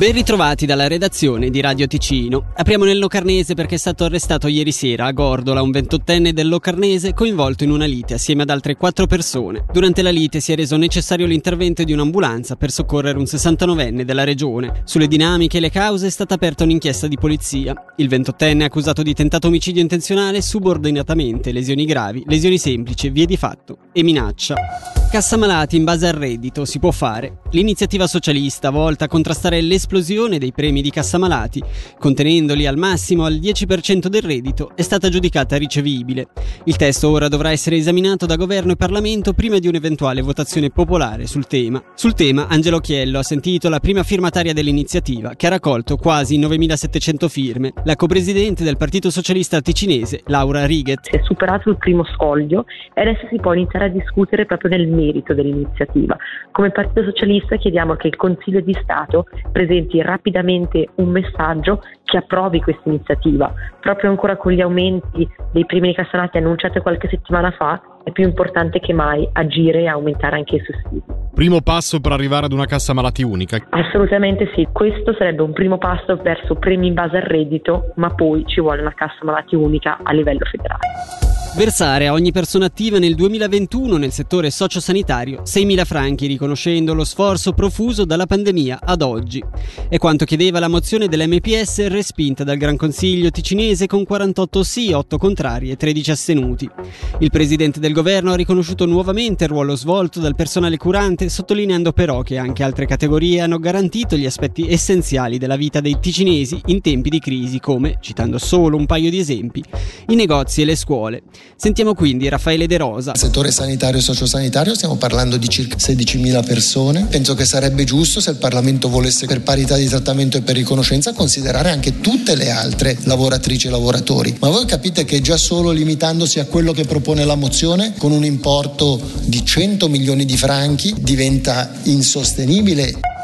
Ben ritrovati dalla redazione di Radio Ticino. Apriamo nel Locarnese perché è stato arrestato ieri sera a Gordola un ventottenne del Locarnese coinvolto in una lite assieme ad altre quattro persone. Durante la lite si è reso necessario l'intervento di un'ambulanza per soccorrere un 69enne della regione. Sulle dinamiche e le cause è stata aperta un'inchiesta di polizia. Il ventottenne è accusato di tentato omicidio intenzionale, subordinatamente, lesioni gravi, lesioni semplici, vie di fatto e minaccia. Cassa malati in base al reddito si può fare. L'iniziativa socialista volta a contrastare l'esplosione dei premi di cassa malati, contenendoli al massimo al 10% del reddito, è stata giudicata ricevibile. Il testo ora dovrà essere esaminato da governo e Parlamento prima di un'eventuale votazione popolare sul tema. Sul tema Angelo Chiello ha sentito la prima firmataria dell'iniziativa, che ha raccolto quasi 9.700 firme, la copresidente del Partito Socialista Ticinese, Laura Righet. Si è superato il primo scoglio e adesso si può iniziare a discutere proprio nel merito dell'iniziativa. Come Partito Socialista chiediamo che il Consiglio di Stato presenti rapidamente un messaggio che approvi questa iniziativa. Proprio ancora con gli aumenti dei primi di cassanati annunciati qualche settimana fa, è più importante che mai agire e aumentare anche i sussidi. Primo passo per arrivare ad una cassa malati unica? Assolutamente sì, questo sarebbe un primo passo verso premi in base al reddito, ma poi ci vuole una cassa malati unica a livello federale. Versare a ogni persona attiva nel 2021 nel settore sociosanitario 6.000 franchi, riconoscendo lo sforzo profuso dalla pandemia ad oggi. È quanto chiedeva la mozione dell'MPS respinta dal Gran Consiglio ticinese con 48 sì, 8 contrari e 13 astenuti. Il presidente del governo ha riconosciuto nuovamente il ruolo svolto dal personale curante, sottolineando però che anche altre categorie hanno garantito gli aspetti essenziali della vita dei ticinesi in tempi di crisi come, citando solo un paio di esempi, i negozi e le scuole. Sentiamo quindi Raffaele De Rosa. Nel settore sanitario e sociosanitario stiamo parlando di circa 16.000 persone. Penso che sarebbe giusto se il Parlamento volesse per parità di trattamento e per riconoscenza considerare anche tutte le altre lavoratrici e lavoratori. Ma voi capite che già solo limitandosi a quello che propone la mozione con un importo di 100 milioni di franchi diventa insostenibile.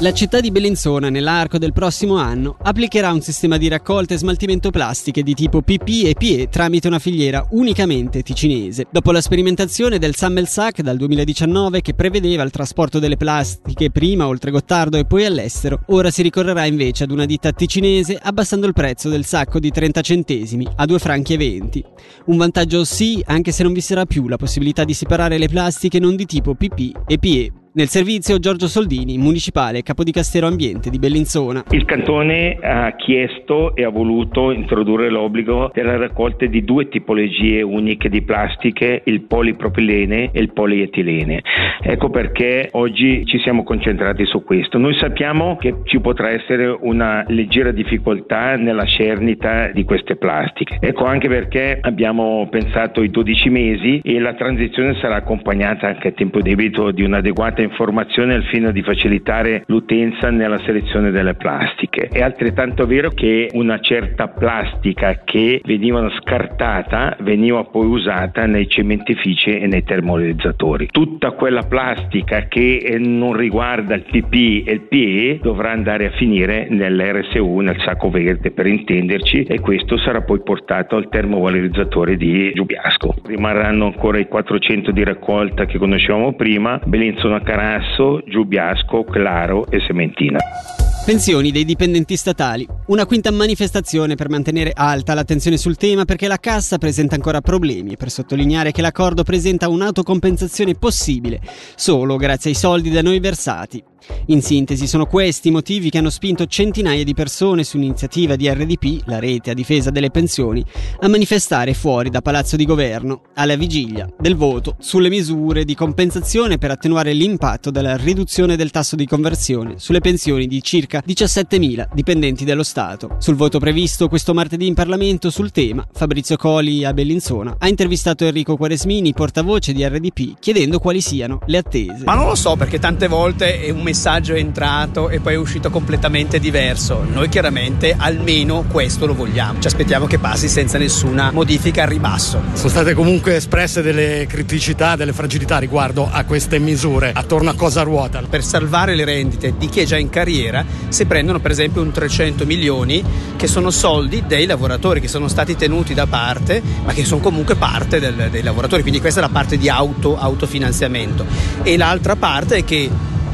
La città di Bellinzona, nell'arco del prossimo anno, applicherà un sistema di raccolta e smaltimento plastiche di tipo PP e PE tramite una filiera unicamente ticinese. Dopo la sperimentazione del Sammelsack dal 2019 che prevedeva il trasporto delle plastiche prima oltre Gottardo e poi all'estero, ora si ricorrerà invece ad una ditta ticinese abbassando il prezzo del sacco di 30 centesimi a 2 franchi e 20. Un vantaggio sì, anche se non vi sarà più la possibilità di separare le plastiche non di tipo PP e PE nel servizio Giorgio Soldini, municipale capodicastero ambiente di Bellinzona. Il cantone ha chiesto e ha voluto introdurre l'obbligo della raccolta di due tipologie uniche di plastiche, il polipropilene e il polietilene. Ecco perché oggi ci siamo concentrati su questo. Noi sappiamo che ci potrà essere una leggera difficoltà nella cernita di queste plastiche. Ecco anche perché abbiamo pensato ai 12 mesi e la transizione sarà accompagnata anche a tempo debito di un'adeguata informazione al fine di facilitare l'utenza nella selezione delle plastiche. È altrettanto vero che una certa plastica che veniva scartata veniva poi usata nei cementifici e nei termorealizzatori. Tutta quella plastica che eh, non riguarda il PP e il PE dovrà andare a finire nell'RSU, nel sacco verde per intenderci, e questo sarà poi portato al termovalorizzatore di Giubiasco. Rimarranno ancora i 400 di raccolta che conoscevamo prima, Bellinzona Carasso, Giubiasco, Claro e Sementina. Pensioni dei dipendenti statali. Una quinta manifestazione per mantenere alta l'attenzione sul tema perché la cassa presenta ancora problemi e per sottolineare che l'accordo presenta un'autocompensazione possibile solo grazie ai soldi da noi versati. In sintesi, sono questi i motivi che hanno spinto centinaia di persone su iniziativa di RDP, la rete a difesa delle pensioni, a manifestare fuori da Palazzo di Governo, alla vigilia del voto sulle misure di compensazione per attenuare l'impatto della riduzione del tasso di conversione sulle pensioni di circa 17.000 dipendenti dello Stato. Sul voto previsto questo martedì in Parlamento sul tema, Fabrizio Coli a Bellinzona ha intervistato Enrico Quaresmini, portavoce di RDP, chiedendo quali siano le attese. Ma non lo so perché tante volte è un messaggio è entrato e poi è uscito completamente diverso. Noi chiaramente almeno questo lo vogliamo. Ci aspettiamo che passi senza nessuna modifica al ribasso. Sono state comunque espresse delle criticità, delle fragilità riguardo a queste misure. Attorno a cosa ruotano? Per salvare le rendite di chi è già in carriera si prendono per esempio un 300 milioni che sono soldi dei lavoratori che sono stati tenuti da parte ma che sono comunque parte del, dei lavoratori. Quindi questa è la parte di auto, autofinanziamento. E l'altra parte è che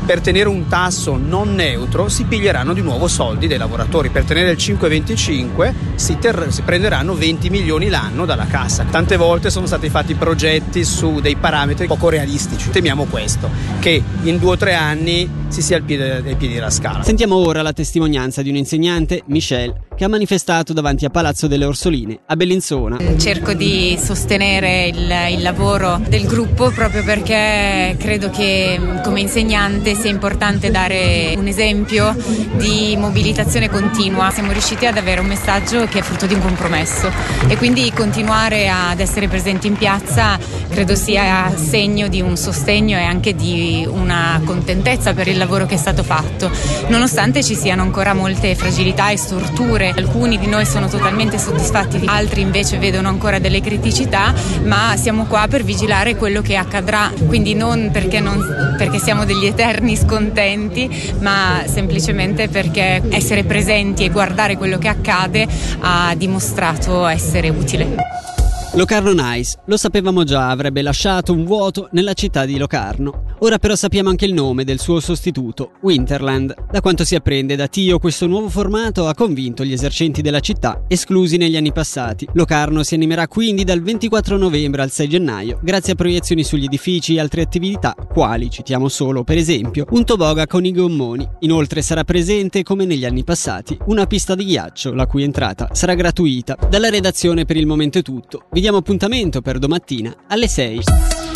per tenere un tasso non neutro si piglieranno di nuovo soldi dei lavoratori. Per tenere il 5,25 si, ter- si prenderanno 20 milioni l'anno dalla cassa. Tante volte sono stati fatti progetti su dei parametri poco realistici. Temiamo questo, che in due o tre anni si sia al piede, ai piedi della scala. Sentiamo ora la testimonianza di un insegnante, Michelle, che ha manifestato davanti a Palazzo delle Orsoline, a Bellinzona. Cerco di sostenere il, il, lavoro del gruppo proprio perché credo che come insegnante sia importante dare un esempio di mobilitazione continua. Siamo riusciti ad avere un messaggio che è frutto di un compromesso e quindi continuare ad essere presenti in piazza credo sia segno di un sostegno e anche di una contentezza per il lavoro che è stato fatto, nonostante ci siano ancora molte fragilità e storture alcuni di noi sono totalmente soddisfatti, altri invece vedono ancora delle criticità, ma siamo qua per vigilare quello che accadrà, quindi non perché, non, perché siamo degli eterni scontenti, ma semplicemente perché essere presenti e guardare quello che accade ha dimostrato essere utile. Locarno Nice, lo sapevamo già, avrebbe lasciato un vuoto nella città di Locarno. Ora però sappiamo anche il nome del suo sostituto, Winterland. Da quanto si apprende da Tio, questo nuovo formato ha convinto gli esercenti della città, esclusi negli anni passati. Locarno si animerà quindi dal 24 novembre al 6 gennaio, grazie a proiezioni sugli edifici e altre attività, quali, citiamo solo, per esempio, un toboga con i gommoni. Inoltre sarà presente, come negli anni passati, una pista di ghiaccio, la cui entrata sarà gratuita. Dalla redazione per il momento è tutto. Vi diamo appuntamento per domattina alle 6.